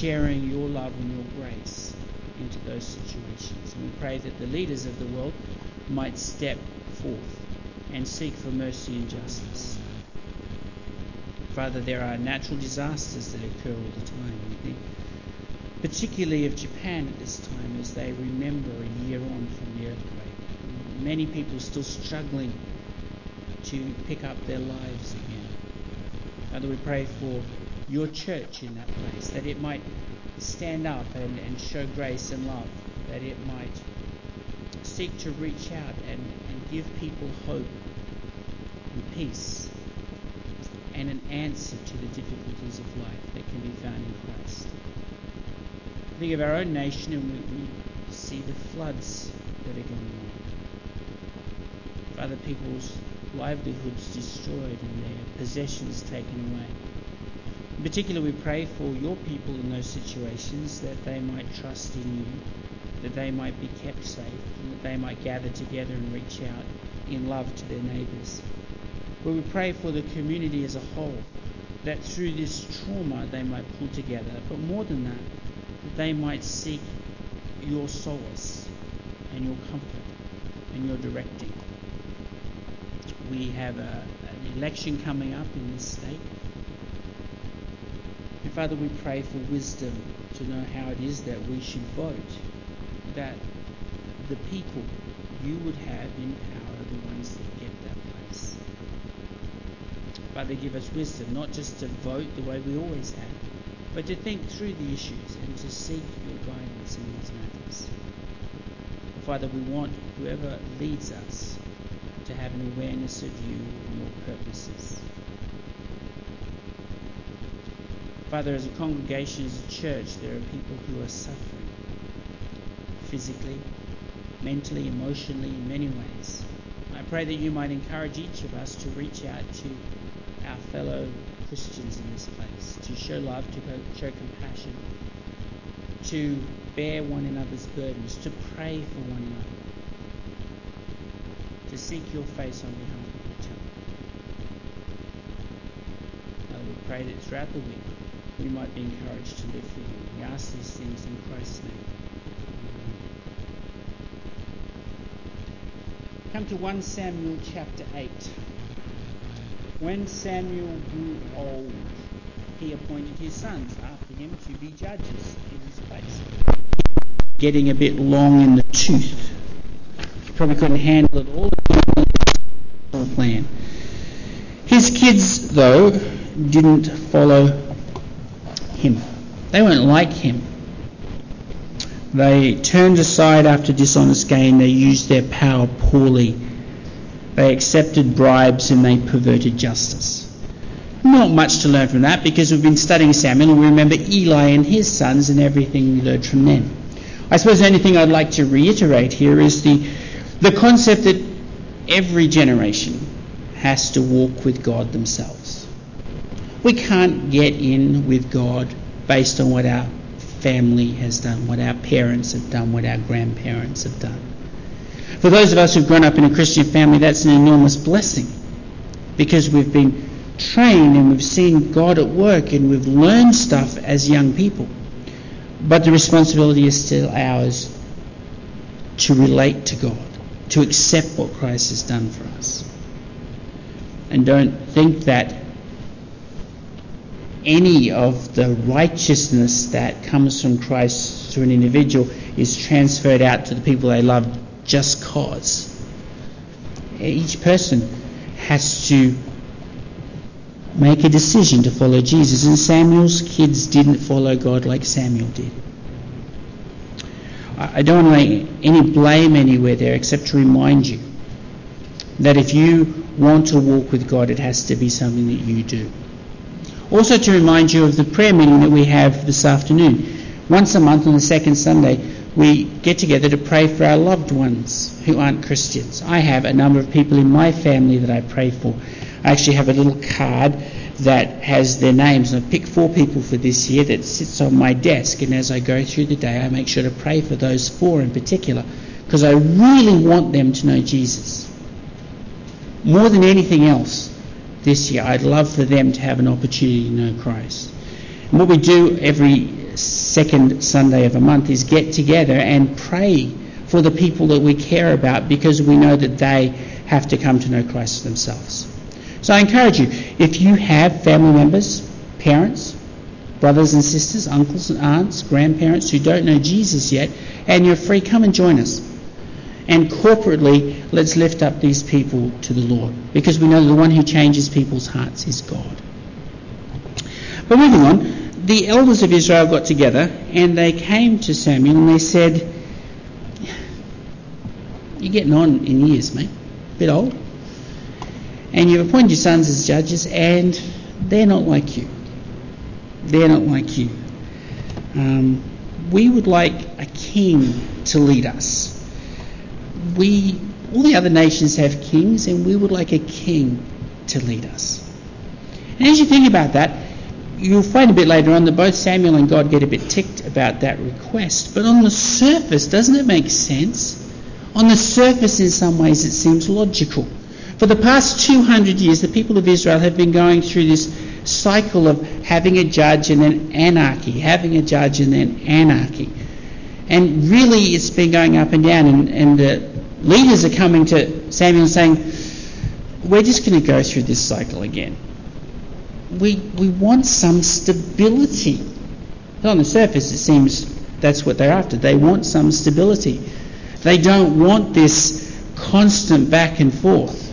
sharing your love and your grace into those situations. And we pray that the leaders of the world might step forth and seek for mercy and justice. Father, there are natural disasters that occur all the time. We think particularly of Japan at this time as they remember a year on from the earthquake. Many people still struggling to pick up their lives again. Father, we pray for your church in that place, that it might stand up and, and show grace and love, that it might seek to reach out and, and give people hope and peace and an answer to the difficulties of life that can be found in Christ. Think of our own nation and we, we see the floods that are going on. Other people's livelihoods destroyed and their possessions taken away. In particular, we pray for your people in those situations that they might trust in you, that they might be kept safe, and that they might gather together and reach out in love to their neighbours. But we pray for the community as a whole, that through this trauma they might pull together, but more than that, that they might seek your solace and your comfort and your directing. We have a, an election coming up in this state. Father, we pray for wisdom to know how it is that we should vote, that the people you would have in power are the ones that get that place. Father, give us wisdom, not just to vote the way we always have, but to think through the issues and to seek your guidance in these matters. Father, we want whoever leads us to have an awareness of you and your purposes. Father, as a congregation, as a church, there are people who are suffering physically, mentally, emotionally, in many ways. I pray that you might encourage each of us to reach out to our fellow Christians in this place, to show love, to show compassion, to bear one another's burdens, to pray for one another, to seek your face on behalf of each other. Father, we pray that throughout the week we might be encouraged to live for you. We ask these things in Christ's name. Come to 1 Samuel chapter 8. When Samuel grew old, he appointed his sons after him to be judges in his place. Getting a bit long in the tooth. Probably couldn't handle it all. Plan. His kids, though, didn't follow him. They weren't like him. They turned aside after dishonest gain. They used their power poorly. They accepted bribes and they perverted justice. Not much to learn from that because we've been studying Samuel and we remember Eli and his sons and everything we learned from them. I suppose the only thing I'd like to reiterate here is the, the concept that every generation has to walk with God themselves. We can't get in with God based on what our family has done, what our parents have done, what our grandparents have done. For those of us who've grown up in a Christian family, that's an enormous blessing because we've been trained and we've seen God at work and we've learned stuff as young people. But the responsibility is still ours to relate to God, to accept what Christ has done for us. And don't think that any of the righteousness that comes from Christ to an individual is transferred out to the people they love just cause. Each person has to make a decision to follow Jesus, and Samuel's kids didn't follow God like Samuel did. I don't want to lay any blame anywhere there except to remind you that if you want to walk with God, it has to be something that you do. Also, to remind you of the prayer meeting that we have this afternoon. Once a month on the second Sunday, we get together to pray for our loved ones who aren't Christians. I have a number of people in my family that I pray for. I actually have a little card that has their names. I've picked four people for this year that sits on my desk, and as I go through the day, I make sure to pray for those four in particular because I really want them to know Jesus. More than anything else this year, I'd love for them to have an opportunity to know Christ. And what we do every second Sunday of a month is get together and pray for the people that we care about because we know that they have to come to know Christ themselves. So I encourage you, if you have family members, parents, brothers and sisters, uncles and aunts, grandparents who don't know Jesus yet, and you're free, come and join us. And corporately, let's lift up these people to the Lord because we know the one who changes people's hearts is God. But moving on, the elders of Israel got together and they came to Samuel and they said, You're getting on in years, mate. A bit old. And you've appointed your sons as judges and they're not like you. They're not like you. Um, we would like a king to lead us. We, all the other nations have kings, and we would like a king to lead us. And as you think about that, you'll find a bit later on that both Samuel and God get a bit ticked about that request. But on the surface, doesn't it make sense? On the surface, in some ways, it seems logical. For the past 200 years, the people of Israel have been going through this cycle of having a judge and then anarchy, having a judge and then anarchy. And really, it's been going up and down, and, and the leaders are coming to Samuel and saying, We're just going to go through this cycle again we, we want some stability. But On the surface, it seems that's what they're after. They want some stability. They don't want this constant back and forth.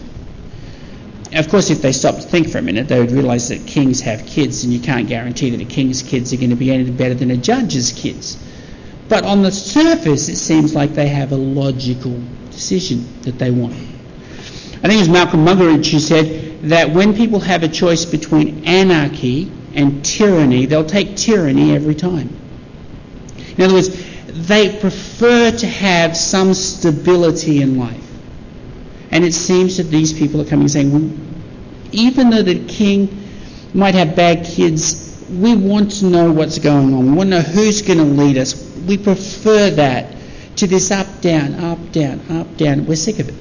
Of course, if they stopped to think for a minute, they would realise that kings have kids, and you can't guarantee that a king's kids are going to be any better than a judge's kids. But on the surface, it seems like they have a logical decision that they want. I think it was Malcolm Muggeridge who said, that when people have a choice between anarchy and tyranny, they'll take tyranny every time. In other words, they prefer to have some stability in life. And it seems that these people are coming and saying, well, even though the king might have bad kids, we want to know what's going on. We want to know who's going to lead us. We prefer that to this up, down, up, down, up, down. We're sick of it.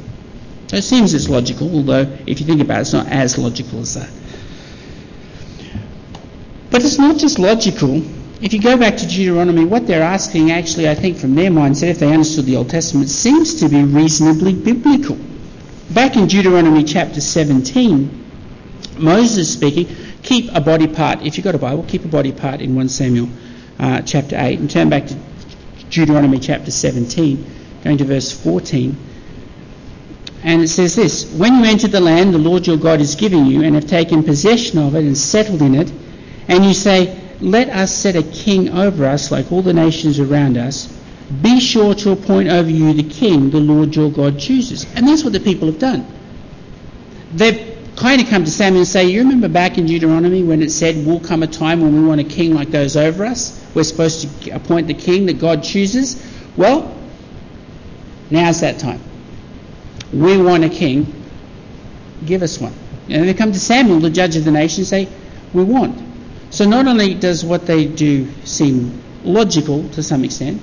So it seems it's logical, although if you think about it, it's not as logical as that. But it's not just logical. If you go back to Deuteronomy, what they're asking, actually, I think from their mindset, if they understood the Old Testament, seems to be reasonably biblical. Back in Deuteronomy chapter 17, Moses speaking, keep a body part, if you've got a Bible, keep a body part in 1 Samuel uh, chapter 8, and turn back to Deuteronomy chapter 17, going to verse 14. And it says this When you enter the land the Lord your God is giving you, and have taken possession of it and settled in it, and you say, Let us set a king over us like all the nations around us, be sure to appoint over you the king the Lord your God chooses. And that's what the people have done. They've kind of come to Samuel and say, You remember back in Deuteronomy when it said, Will come a time when we want a king like those over us? We're supposed to appoint the king that God chooses? Well, now's that time we want a king, give us one. And they come to Samuel, the judge of the nation, and say, we want. So not only does what they do seem logical to some extent,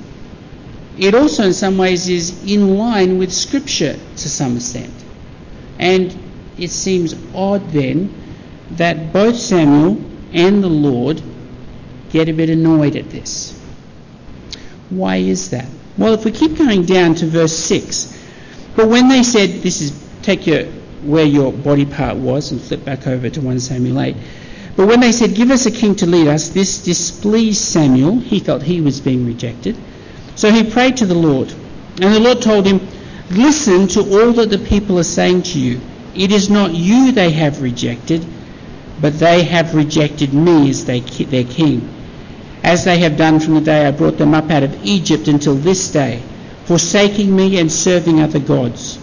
it also in some ways is in line with Scripture to some extent. And it seems odd then that both Samuel and the Lord get a bit annoyed at this. Why is that? Well, if we keep going down to verse 6, but when they said, this is, take your, where your body part was and flip back over to 1 Samuel 8. But when they said, give us a king to lead us, this displeased Samuel. He felt he was being rejected. So he prayed to the Lord. And the Lord told him, listen to all that the people are saying to you. It is not you they have rejected, but they have rejected me as they, their king, as they have done from the day I brought them up out of Egypt until this day forsaking me and serving other gods.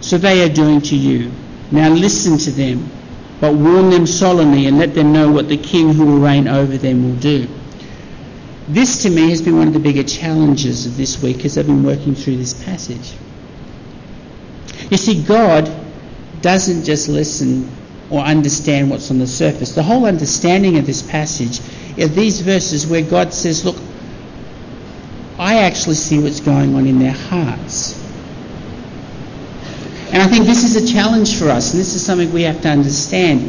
So they are doing to you. Now listen to them, but warn them solemnly and let them know what the king who will reign over them will do. This to me has been one of the bigger challenges of this week as I've been working through this passage. You see, God doesn't just listen or understand what's on the surface. The whole understanding of this passage is these verses where God says, Look, I actually see what's going on in their hearts. And I think this is a challenge for us, and this is something we have to understand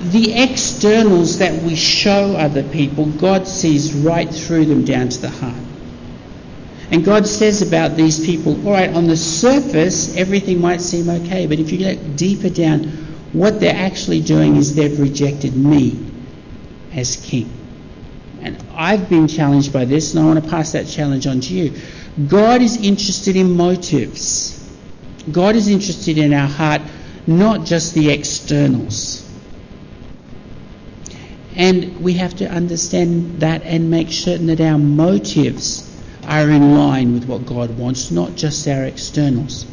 the externals that we show other people, God sees right through them down to the heart. And God says about these people, all right, on the surface, everything might seem okay, but if you get deeper down, what they're actually doing is they've rejected me as king. And I've been challenged by this, and I want to pass that challenge on to you. God is interested in motives. God is interested in our heart, not just the externals. And we have to understand that and make certain that our motives are in line with what God wants, not just our externals.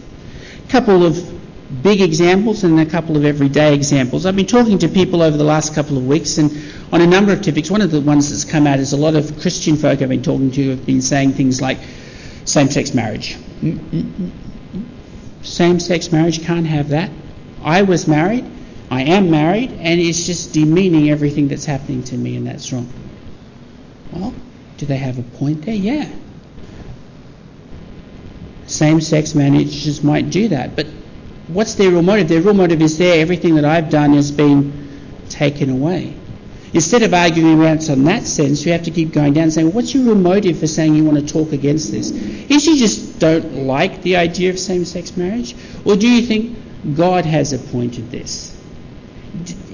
A couple of big examples and a couple of everyday examples. I've been talking to people over the last couple of weeks and on a number of topics. One of the ones that's come out is a lot of Christian folk I've been talking to have been saying things like same sex marriage. Mm, mm, mm, same sex marriage can't have that. I was married, I am married, and it's just demeaning everything that's happening to me, and that's wrong. Well, do they have a point there? Yeah. Same sex marriages might do that, but what's their real motive? Their real motive is there, everything that I've done has been taken away. Instead of arguing around on that sense, you have to keep going down and saying, what's your real motive for saying you want to talk against this? Is you just don't like the idea of same sex marriage? Or do you think God has appointed this?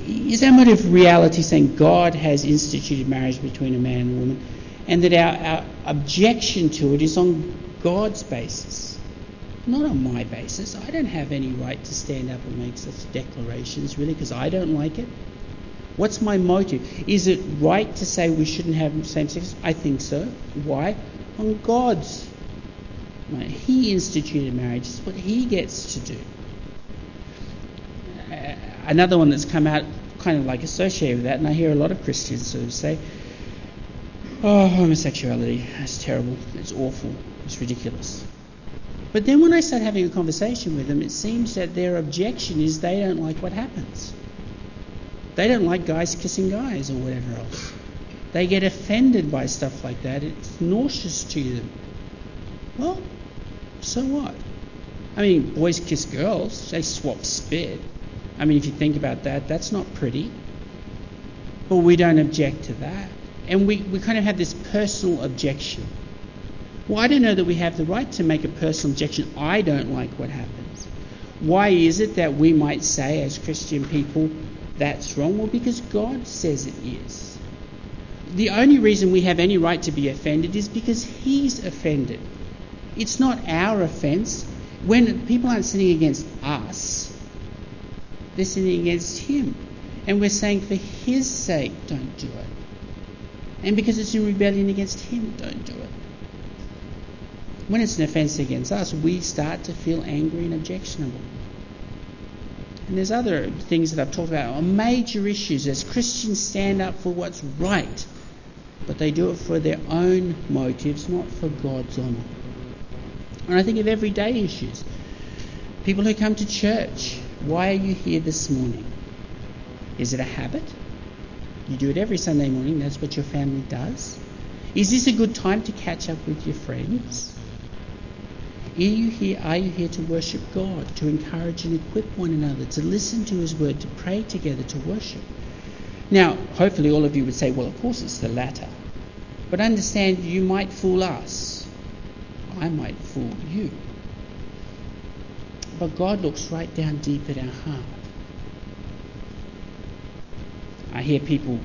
Is our motive reality saying God has instituted marriage between a man and a woman and that our, our objection to it is on God's basis? Not on my basis. I don't have any right to stand up and make such declarations, really, because I don't like it. What's my motive? Is it right to say we shouldn't have same sex? I think so. Why? On God's. He instituted marriage. It's what He gets to do. Uh, another one that's come out kind of like associated with that, and I hear a lot of Christians sort of say, oh, homosexuality, that's terrible, it's awful, it's ridiculous. But then when I start having a conversation with them, it seems that their objection is they don't like what happens. They don't like guys kissing guys or whatever else. They get offended by stuff like that. It's nauseous to them. Well, so what? I mean, boys kiss girls, they swap spit. I mean, if you think about that, that's not pretty. But we don't object to that. And we, we kind of have this personal objection. Well, I don't know that we have the right to make a personal objection. I don't like what happens. Why is it that we might say, as Christian people, that's wrong? Well, because God says it is. The only reason we have any right to be offended is because He's offended. It's not our offence. When people aren't sinning against us, they're sinning against Him. And we're saying, for His sake, don't do it. And because it's in rebellion against Him, don't do it. When it's an offence against us, we start to feel angry and objectionable. And there's other things that I've talked about on major issues as Christians stand up for what's right, but they do it for their own motives, not for God's honour. And I think of everyday issues. People who come to church, why are you here this morning? Is it a habit? You do it every Sunday morning, that's what your family does. Is this a good time to catch up with your friends? Are you here, are you here to worship God, to encourage and equip one another, to listen to His word, to pray together, to worship? Now, hopefully, all of you would say, well, of course it's the latter. But understand, you might fool us. I might fool you. But God looks right down deep at our heart. I hear people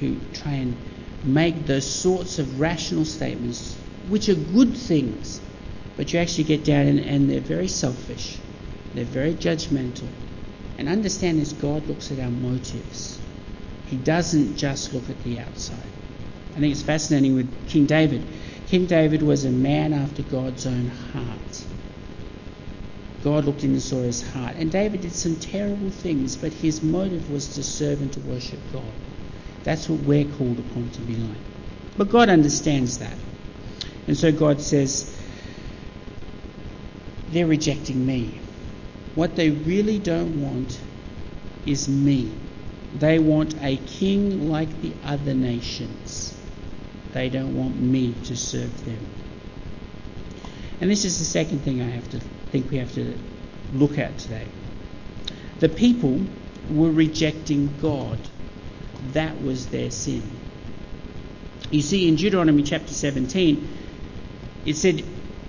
who try and make those sorts of rational statements, which are good things, but you actually get down and, and they're very selfish, they're very judgmental. And understand this God looks at our motives, He doesn't just look at the outside. I think it's fascinating with King David. King David was a man after God's own heart. God looked in and saw his heart. And David did some terrible things, but his motive was to serve and to worship God. That's what we're called upon to be like. But God understands that. And so God says, they're rejecting me. What they really don't want is me. They want a king like the other nations. They don't want me to serve them. And this is the second thing I have to think we have to look at today. The people were rejecting God. That was their sin. You see, in Deuteronomy chapter 17, it said,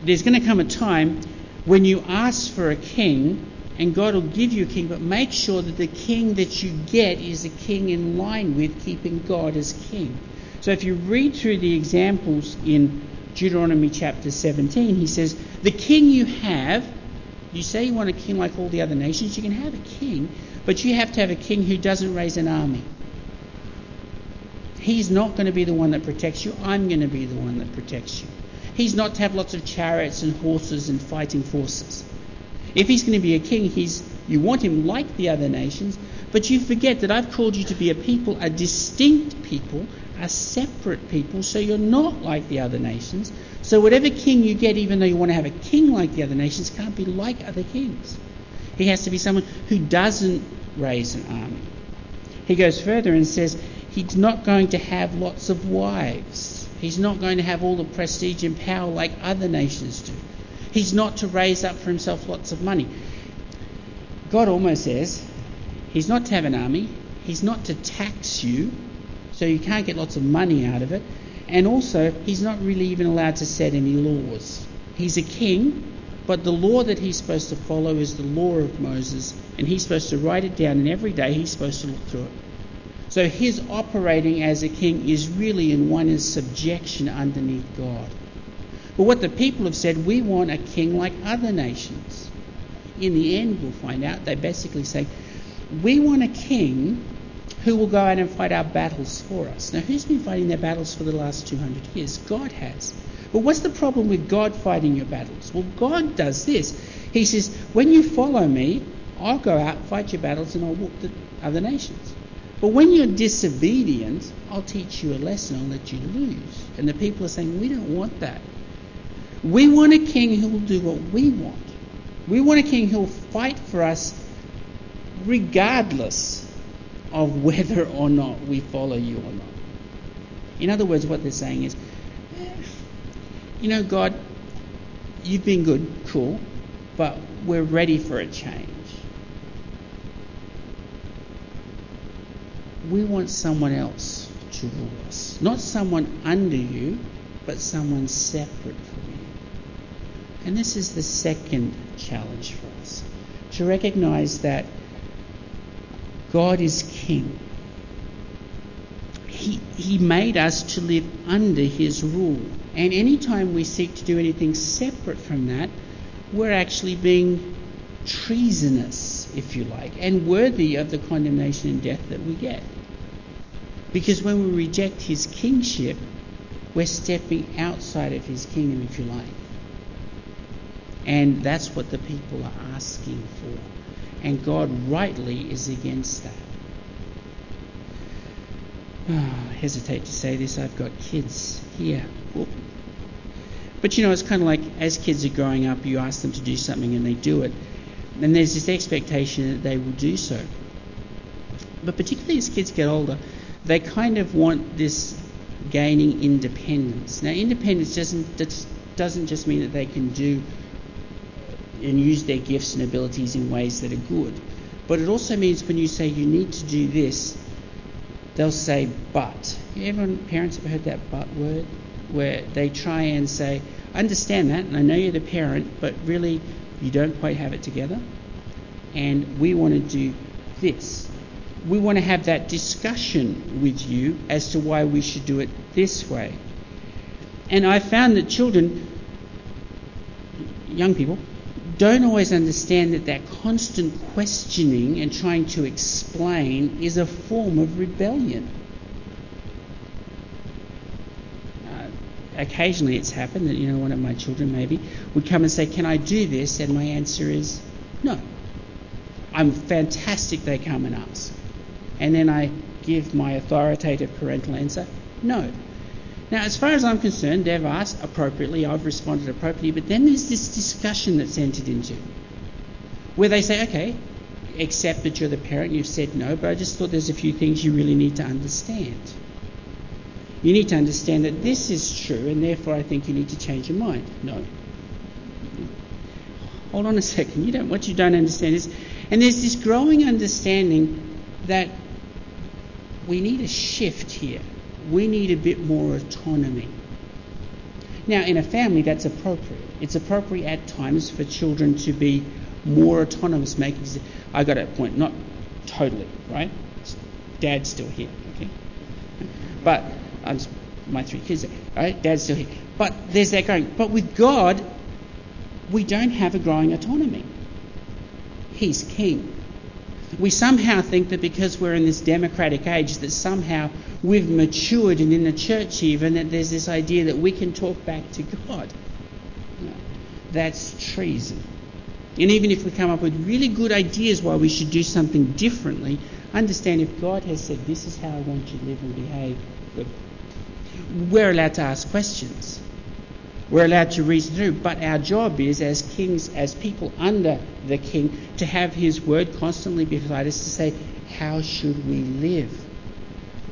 There's going to come a time when you ask for a king, and God will give you a king, but make sure that the king that you get is a king in line with keeping God as king. So if you read through the examples in Deuteronomy chapter 17, he says, The king you have, you say you want a king like all the other nations, you can have a king, but you have to have a king who doesn't raise an army. He's not going to be the one that protects you, I'm going to be the one that protects you. He's not to have lots of chariots and horses and fighting forces. If he's going to be a king, he's you want him like the other nations, but you forget that I've called you to be a people, a distinct people, a separate people, so you're not like the other nations. So whatever king you get, even though you want to have a king like the other nations, can't be like other kings. He has to be someone who doesn't raise an army. He goes further and says he's not going to have lots of wives. He's not going to have all the prestige and power like other nations do. He's not to raise up for himself lots of money. God almost says he's not to have an army, he's not to tax you, so you can't get lots of money out of it. And also, he's not really even allowed to set any laws. He's a king, but the law that he's supposed to follow is the law of Moses, and he's supposed to write it down, and every day he's supposed to look through it. So his operating as a king is really in one is subjection underneath God. But what the people have said, we want a king like other nations. In the end, we'll find out, they basically say, we want a king who will go out and fight our battles for us. Now, who's been fighting their battles for the last 200 years? God has. But what's the problem with God fighting your battles? Well, God does this. He says, when you follow me, I'll go out, fight your battles, and I'll walk the other nations. But when you're disobedient, I'll teach you a lesson, I'll let you lose. And the people are saying, we don't want that. We want a king who will do what we want. We want a king who will fight for us regardless of whether or not we follow you or not. In other words, what they're saying is, eh, you know, God, you've been good, cool, but we're ready for a change. We want someone else to rule us. Not someone under you, but someone separate from you. And this is the second challenge for us to recognize that God is king. He, he made us to live under his rule. And anytime we seek to do anything separate from that, we're actually being treasonous, if you like, and worthy of the condemnation and death that we get. Because when we reject his kingship, we're stepping outside of his kingdom, if you like. And that's what the people are asking for and God rightly is against that. Oh, I hesitate to say this, I've got kids here. Whoop. But you know, it's kind of like as kids are growing up, you ask them to do something and they do it, and there's this expectation that they will do so. But particularly as kids get older, they kind of want this gaining independence. Now, independence doesn't doesn't just mean that they can do and use their gifts and abilities in ways that are good. But it also means when you say you need to do this, they'll say but. Everyone, parents have heard that but word? Where they try and say, I understand that, and I know you're the parent, but really you don't quite have it together. And we want to do this. We want to have that discussion with you as to why we should do it this way. And I found that children, young people, don't always understand that that constant questioning and trying to explain is a form of rebellion. Uh, occasionally it's happened that, you know, one of my children maybe would come and say, Can I do this? And my answer is no. I'm fantastic, they come and ask. And then I give my authoritative parental answer no. Now, as far as I'm concerned, they've asked appropriately, I've responded appropriately, but then there's this discussion that's entered into where they say, okay, accept that you're the parent, you've said no, but I just thought there's a few things you really need to understand. You need to understand that this is true, and therefore I think you need to change your mind. No. Hold on a second. You don't. What you don't understand is, and there's this growing understanding that we need a shift here. We need a bit more autonomy. Now, in a family, that's appropriate. It's appropriate at times for children to be more autonomous, making. I got a point, not totally, right? Dad's still here, okay? But I'm my three kids, right? Dad's still here. But there's that going. But with God, we don't have a growing autonomy. He's king. We somehow think that because we're in this democratic age, that somehow we've matured, and in the church even, that there's this idea that we can talk back to God. No, that's treason. And even if we come up with really good ideas why we should do something differently, understand if God has said, This is how I want you to live and behave, we're allowed to ask questions. We're allowed to reason through, but our job is, as kings, as people under the king, to have his word constantly beside us to say, How should we live?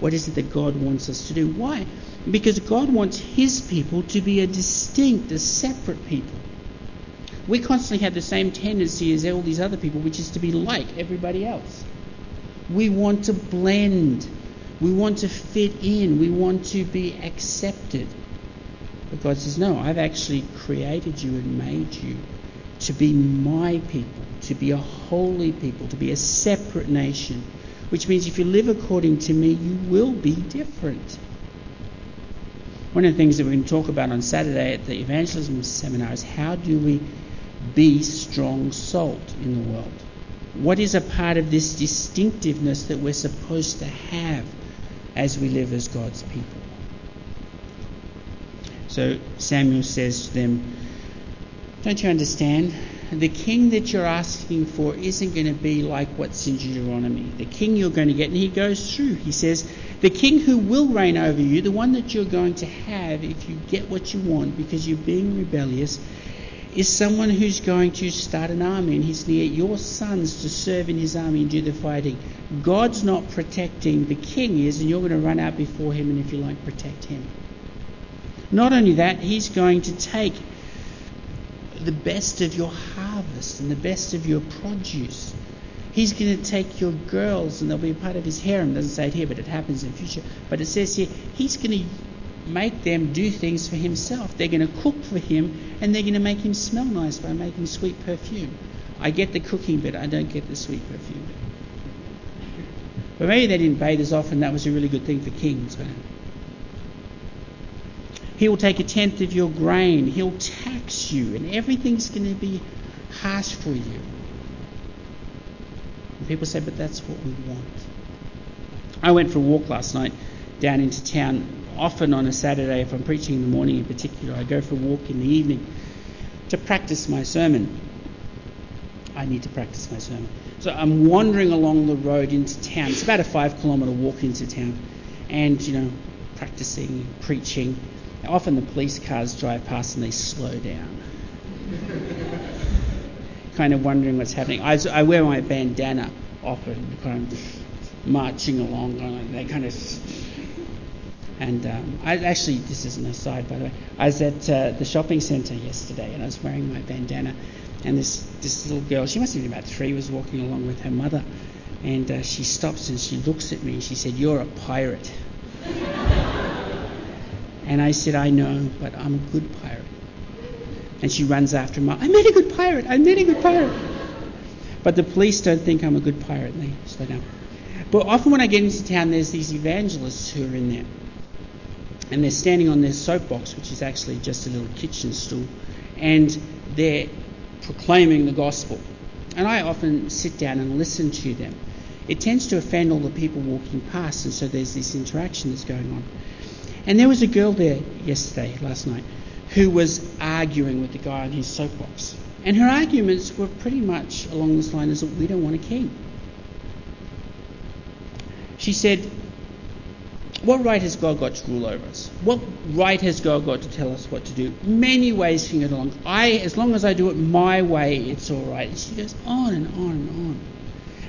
What is it that God wants us to do? Why? Because God wants his people to be a distinct, a separate people. We constantly have the same tendency as all these other people, which is to be like everybody else. We want to blend. We want to fit in. We want to be accepted. But God says, No, I've actually created you and made you to be my people, to be a holy people, to be a separate nation. Which means if you live according to me, you will be different. One of the things that we're going to talk about on Saturday at the evangelism seminar is how do we be strong salt in the world? What is a part of this distinctiveness that we're supposed to have as we live as God's people? So Samuel says to them, Don't you understand? The king that you're asking for isn't going to be like what's in Deuteronomy. The king you're going to get, and he goes through, he says, The king who will reign over you, the one that you're going to have if you get what you want because you're being rebellious, is someone who's going to start an army and he's near your sons to serve in his army and do the fighting. God's not protecting the king is, and you're going to run out before him and if you like protect him. Not only that, he's going to take the best of your harvest and the best of your produce. He's going to take your girls and they'll be a part of his harem. Doesn't say it here, but it happens in the future. But it says here, he's going to make them do things for himself. They're going to cook for him and they're going to make him smell nice by making sweet perfume. I get the cooking bit, I don't get the sweet perfume bit. But maybe they didn't bathe as often, that was a really good thing for kings. He will take a tenth of your grain. He'll tax you, and everything's going to be harsh for you. And people say, but that's what we want. I went for a walk last night down into town. Often on a Saturday, if I'm preaching in the morning in particular, I go for a walk in the evening to practice my sermon. I need to practice my sermon. So I'm wandering along the road into town. It's about a five kilometre walk into town. And, you know, practicing, preaching often the police cars drive past and they slow down. kind of wondering what's happening. I, I, wear my bandana often, kind of marching along. and They kind of. And um, I actually, this is an aside, by the way. I was at uh, the shopping centre yesterday, and I was wearing my bandana, and this this little girl, she must have been about three, was walking along with her mother, and uh, she stops and she looks at me and she said, "You're a pirate." And I said, I know, but I'm a good pirate. And she runs after him. I met a good pirate. I met a good pirate. But the police don't think I'm a good pirate, they slow down. But often when I get into town, there's these evangelists who are in there. And they're standing on their soapbox, which is actually just a little kitchen stool, and they're proclaiming the gospel. And I often sit down and listen to them. It tends to offend all the people walking past, and so there's this interaction that's going on. And there was a girl there yesterday, last night, who was arguing with the guy on his soapbox. And her arguments were pretty much along this line as we don't want a king. She said, What right has God got to rule over us? What right has God got to tell us what to do? Many ways to get along. I, as long as I do it my way, it's all right. And she goes on and on and on.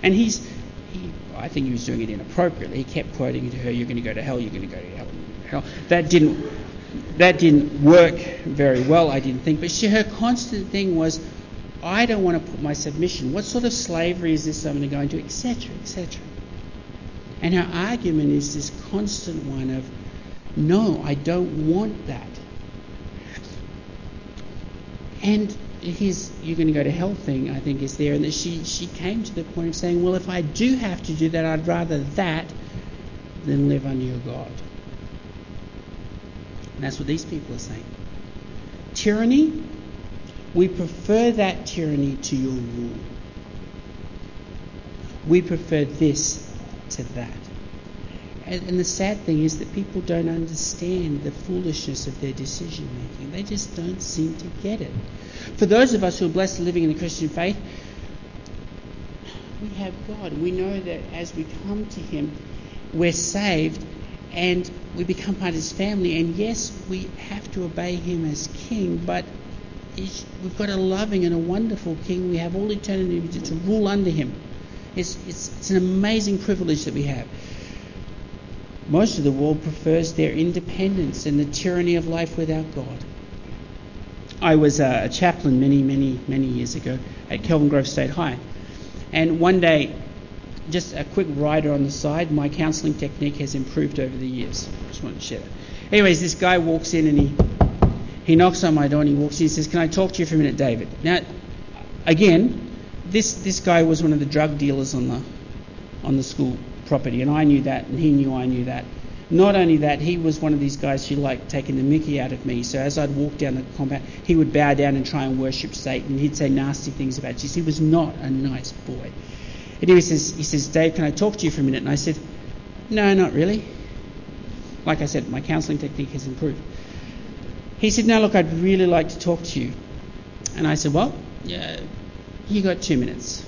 And he's, he, I think he was doing it inappropriately. He kept quoting to her, "You're going to go to hell. You're going to go to hell." That didn't that didn't work very well, I didn't think. But she, her constant thing was, I don't want to put my submission. What sort of slavery is this I'm going to etc., etc. And her argument is this constant one of, no, I don't want that. And his you're going to go to hell thing, I think, is there. And that she, she came to the point of saying, well, if I do have to do that, I'd rather that than live under your God. And that's what these people are saying. Tyranny, we prefer that tyranny to your rule. We prefer this to that. And, and, the sad thing is that people don't understand the foolishness of their decision making. They just don't seem to get it. For those of us who are blessed living in the Christian faith, we have God. We know that as we come to Him, we're saved and we become part of His family. And yes, we have to obey Him as King, but we've got a loving and a wonderful King. We have all eternity to rule under Him. It's, it's, it's an amazing privilege that we have. Most of the world prefers their independence and the tyranny of life without God. I was a chaplain many, many, many years ago at Kelvin Grove State High. And one day, just a quick rider on the side, my counselling technique has improved over the years. Just wanted to share that. Anyways, this guy walks in and he he knocks on my door and he walks in and says, Can I talk to you for a minute, David? Now, again, this, this guy was one of the drug dealers on the, on the school property, and I knew that, and he knew I knew that. Not only that, he was one of these guys who liked taking the mickey out of me. So as I'd walk down the compound, he would bow down and try and worship Satan. He'd say nasty things about Jesus. He was not a nice boy. And he says, he says, Dave, can I talk to you for a minute? And I said, No, not really. Like I said, my counselling technique has improved. He said, No, look, I'd really like to talk to you. And I said, Well, yeah, you got two minutes.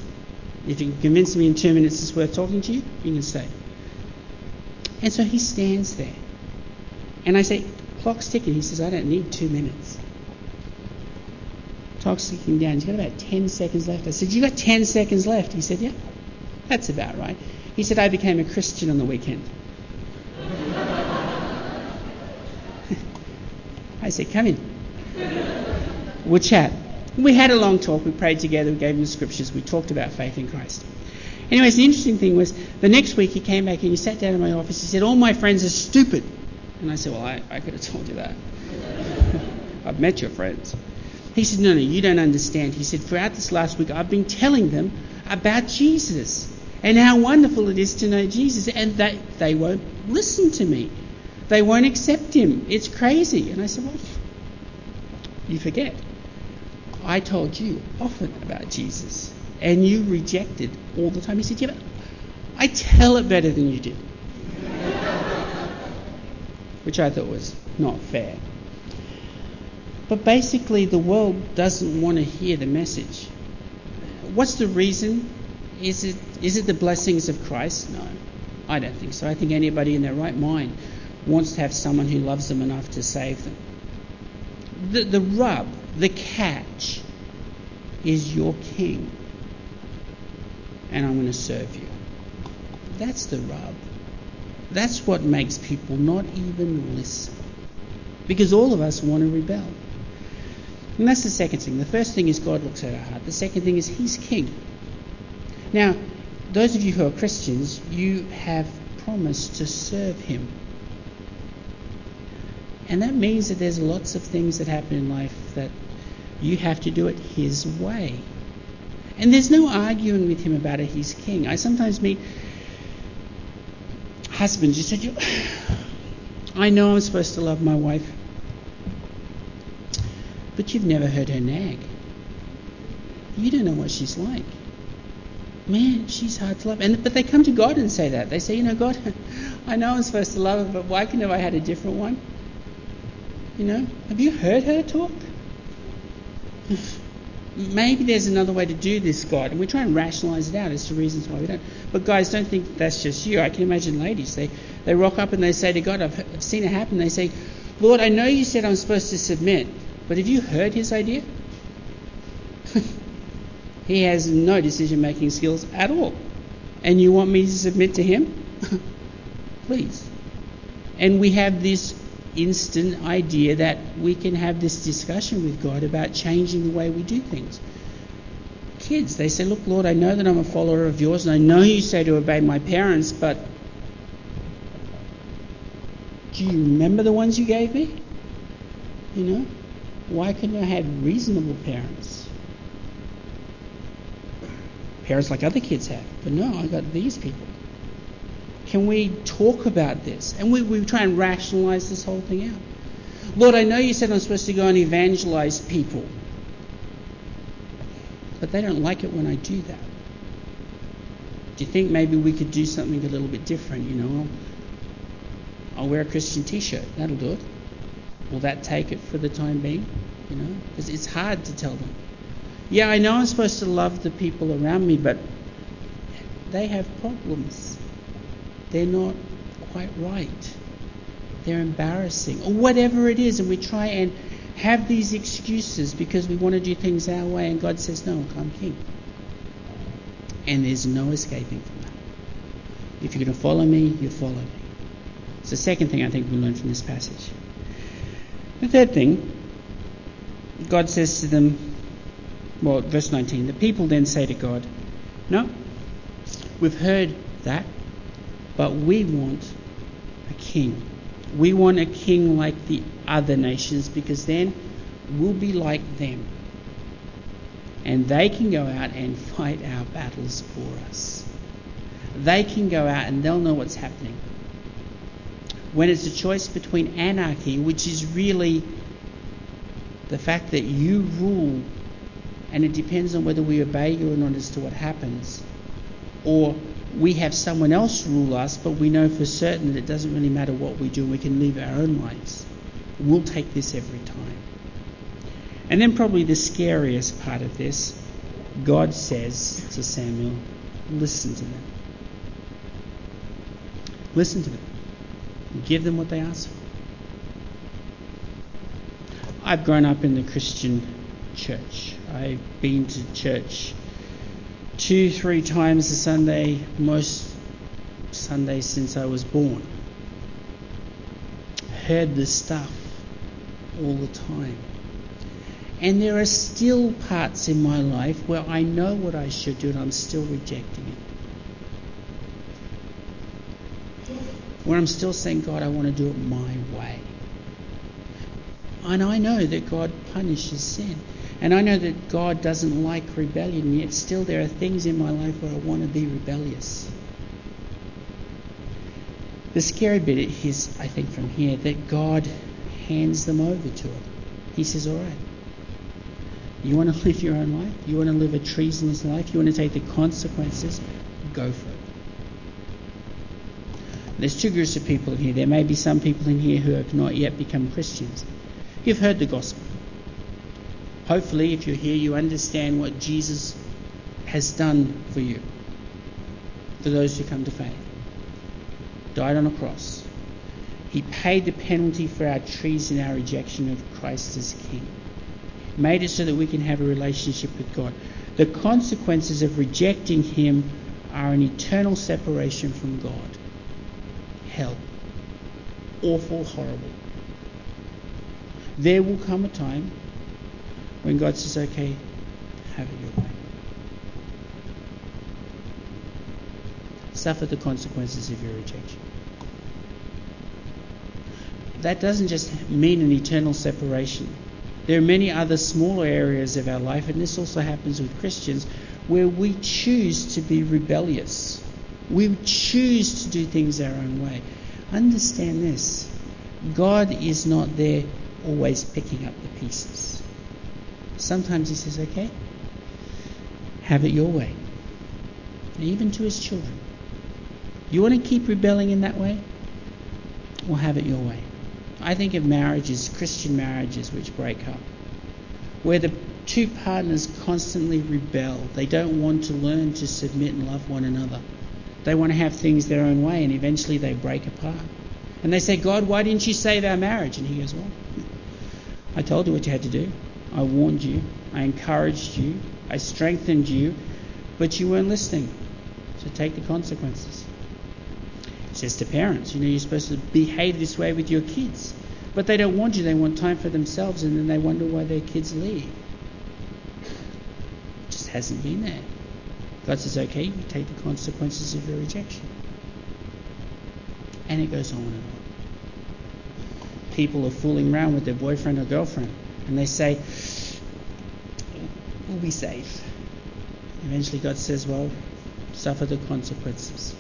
If you can convince me in two minutes it's worth talking to you, you can stay. And so he stands there. And I say, clock's ticking. He says, I don't need two minutes. Clock's ticking down. He's got about 10 seconds left. I said, You got 10 seconds left? He said, Yeah, that's about right. He said, I became a Christian on the weekend. I said, Come in. We'll chat. We had a long talk. We prayed together. We gave him the scriptures. We talked about faith in Christ. Anyways, the interesting thing was the next week he came back and he sat down in my office. He said, All my friends are stupid. And I said, Well, I, I could have told you that. I've met your friends. He said, No, no, you don't understand. He said, Throughout this last week, I've been telling them about Jesus and how wonderful it is to know Jesus. And they, they won't listen to me, they won't accept him. It's crazy. And I said, Well, you forget. I told you often about Jesus and you rejected all the time. He said, Yeah, but I tell it better than you did. Which I thought was not fair. But basically, the world doesn't want to hear the message. What's the reason? Is it, is it the blessings of Christ? No, I don't think so. I think anybody in their right mind wants to have someone who loves them enough to save them. The, the rub, the catch, is your king and I'm going to serve you. That's the rub. That's what makes people not even listen. Because all of us want to rebel. And that's the second thing. The first thing is God looks at our heart. The second thing is He's King. Now, those of you who are Christians, you have promised to serve Him. And that means that there's lots of things that happen in life that you have to do it His way. And there's no arguing with him about it. He's king. I sometimes meet husbands who said, I know I'm supposed to love my wife, but you've never heard her nag. You don't know what she's like. Man, she's hard to love. And but they come to God and say that. They say, you know, God, I know I'm supposed to love her, but why couldn't have I had a different one? You know, have you heard her talk? maybe there's another way to do this, God. And we try and rationalize it out as to reasons why we don't. But guys, don't think that's just you. I can imagine ladies, they, they rock up and they say to God, I've, I've seen it happen. They say, Lord, I know you said I'm supposed to submit, but have you heard his idea? He has no decision making skills at all. And you want me to submit to him? Please. And we have this instant idea that we can have this discussion with God about changing the way we do things. Kids, they say, Look, Lord, I know that I'm a follower of yours, and I know you say to obey my parents, but Do you remember the ones you gave me? You know? Why couldn't I have reasonable parents? Parents like other kids have. But no, I got these people. Can we talk about this? And we, we try and rationalize this whole thing out. Lord, I know you said I'm supposed to go and evangelize people. But they don't like it when I do that. Do you think maybe we could do something a little bit different? You know, I'll, I'll wear a Christian t shirt. That'll do it. Will that take it for the time being? You know, because it's hard to tell them. Yeah, I know I'm supposed to love the people around me, but they have problems they're not quite right, they're embarrassing, or whatever it is, and we try and have these excuses because we want to do things our way, and God says, No, I'm king. And there's no escaping from that. If you're going to follow me, you follow me. It's the second thing I think we learn from this passage. The third thing, God says to them, well, verse 19, the people then say to God, No, we've heard that. But we want a king. We want a king like the other nations because then we'll be like them. And they can go out and fight our battles for us. They can go out and they'll know what's happening. When it's a choice between anarchy, which is really the fact that you rule and it depends on whether we obey you or not as to what happens, or we have someone else rule us, but we know for certain that it doesn't really matter what we do, we can live our own lives. We'll take this every time. And then, probably the scariest part of this, God says to Samuel, Listen to them. Listen to them. Give them what they ask for. I've grown up in the Christian church. I've been to church two, three times a Sunday, most Sundays since I was born. Heard this stuff all the time. And there are still parts in my life where I know what I should do and I'm still rejecting it. Where I'm still saying, God, I want to do it my way. And I know that God punishes sin. And I know that God doesn't like rebellion, yet still there are things in my life where I want to be rebellious. The scary bit is, I think, from here, that God hands them over to it. He says, All right, you want to live your own life? You want to live a treasonous life? You want to take the consequences? Go for it. There's two groups of people in here. There may be some people in here who have not yet become Christians. You've heard the gospel. Hopefully, if you're here, you understand what Jesus has done for you, for those who come to faith. Died on a cross. He paid the penalty for our treason, our rejection of Christ as King. Made it so that we can have a relationship with God. The consequences of rejecting Him are an eternal separation from God. Hell. Awful, horrible. There will come a time when God says, okay, have it your way. Suffer the consequences of your rejection. That doesn't just mean an eternal separation. There are many other smaller areas of our life, and this also happens with Christians, where we choose to be rebellious. We choose to do things our own way. Understand this God is not there always picking up the pieces. Sometimes he says, okay, have it your way. Even to his children. You want to keep rebelling in that way? Well, have it your way. I think of marriages, Christian marriages, which break up, where the two partners constantly rebel. They don't want to learn to submit and love one another. They want to have things their own way, and eventually they break apart. And they say, God, why didn't you save our marriage? And he goes, Well, I told you what you had to do. I warned you, I encouraged you, I strengthened you, but you weren't listening. So take the consequences. It says to parents, you know, you're supposed to behave this way with your kids. But they don't want you, they want time for themselves, and then they wonder why their kids leave. It just hasn't been there. God says, okay, you take the consequences of your rejection. And it goes on and on. people are fooling around with their boyfriend or girlfriend and they say, We'll be safe. Eventually, God says, Well, suffer the consequences.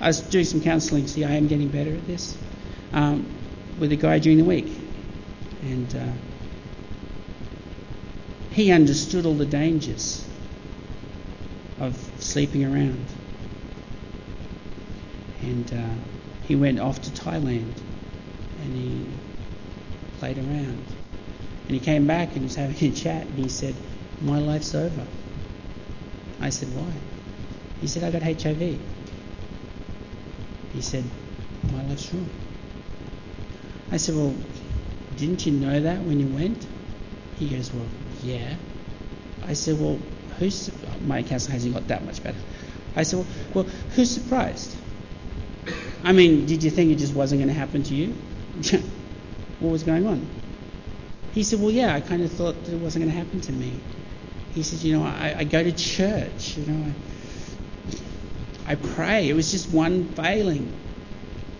I was doing some counselling. See, I am getting better at this. Um, with a guy during the week. And uh, he understood all the dangers of sleeping around. And uh, he went off to Thailand and he played around. And he came back and he was having a chat and he said, My life's over. I said, Why? He said, I got HIV. He said, My life's wrong. I said, Well, didn't you know that when you went? He goes, Well, yeah. I said, Well, who's. My cancer hasn't got that much better. I said, Well, well who's surprised? I mean, did you think it just wasn't going to happen to you? what was going on? He said, Well, yeah, I kind of thought that it wasn't going to happen to me. He said, You know, I, I go to church, you know, I, I pray. It was just one failing.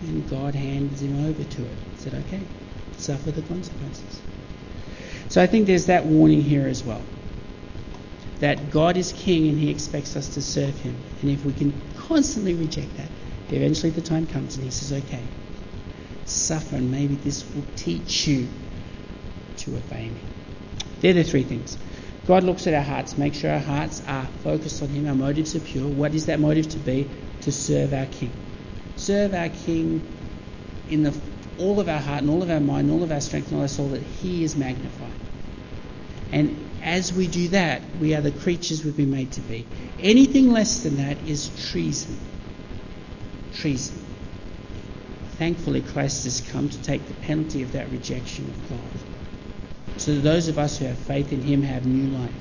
And God hands him over to it. He said, Okay, suffer the consequences. So I think there's that warning here as well. That God is king and he expects us to serve him. And if we can constantly reject that, eventually the time comes and he says, Okay, suffer and maybe this will teach you to obey me. They're the three things. God looks at our hearts, make sure our hearts are focused on Him, our motives are pure. What is that motive to be? To serve our King. Serve our King in the, all of our heart and all of our mind, all of our strength and all our soul, that He is magnified. And as we do that, we are the creatures we've been made to be. Anything less than that is treason. Treason. Thankfully, Christ has come to take the penalty of that rejection of God so that those of us who have faith in Him have new life.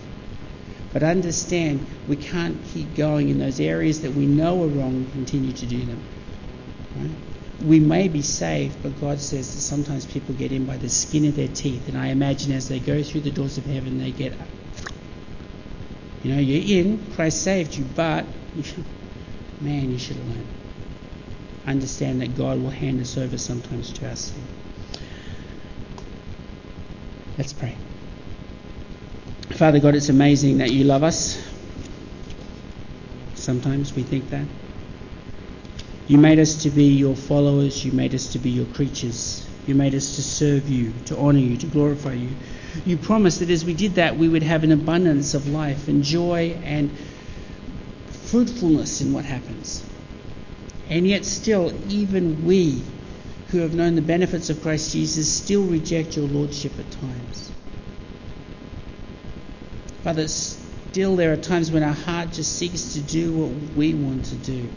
But understand, we can't keep going in those areas that we know are wrong and continue to do them. Right? We may be saved, but God says that sometimes people get in by the skin of their teeth. And I imagine as they go through the doors of heaven, they get, you know, you're in, Christ saved you, but, man, you should have learned. Understand that God will hand us over sometimes to our sin. Let's pray. Father God, it's amazing that you love us. Sometimes we think that. You made us to be your followers. You made us to be your creatures. You made us to serve you, to honour you, to glorify you. You promised that as we did that, we would have an abundance of life and joy and fruitfulness in what happens. And yet, still, even we who have known the benefits of Christ Jesus still reject your lordship at times. Father, still there are times when our heart just seeks to do what we want to do.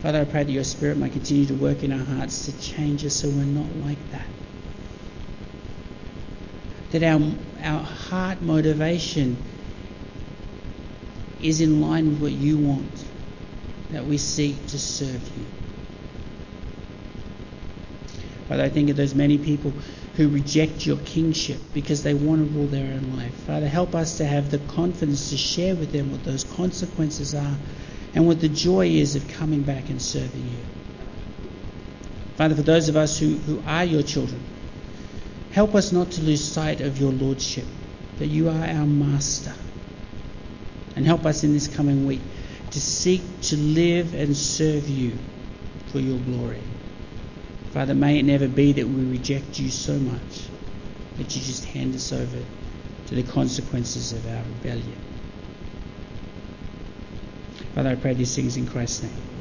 Father, I pray that your Spirit might continue to work in our hearts to change us so we're not like that. That our, our heart motivation is in line with what you want, that we seek to serve you. Father, I think of those many people who reject your kingship because they want to rule their own life. Father, help us to have the confidence to share with them what those consequences are and what the joy is of coming back and serving you. Father, for those of us who, who are your children, help us not to lose sight of your lordship, that you are our master. And help us in this coming week to seek to live and serve you for your glory. Father, may it never be that we reject you so much that you just hand us over to the consequences of our rebellion. Father, I pray these things in Christ's name.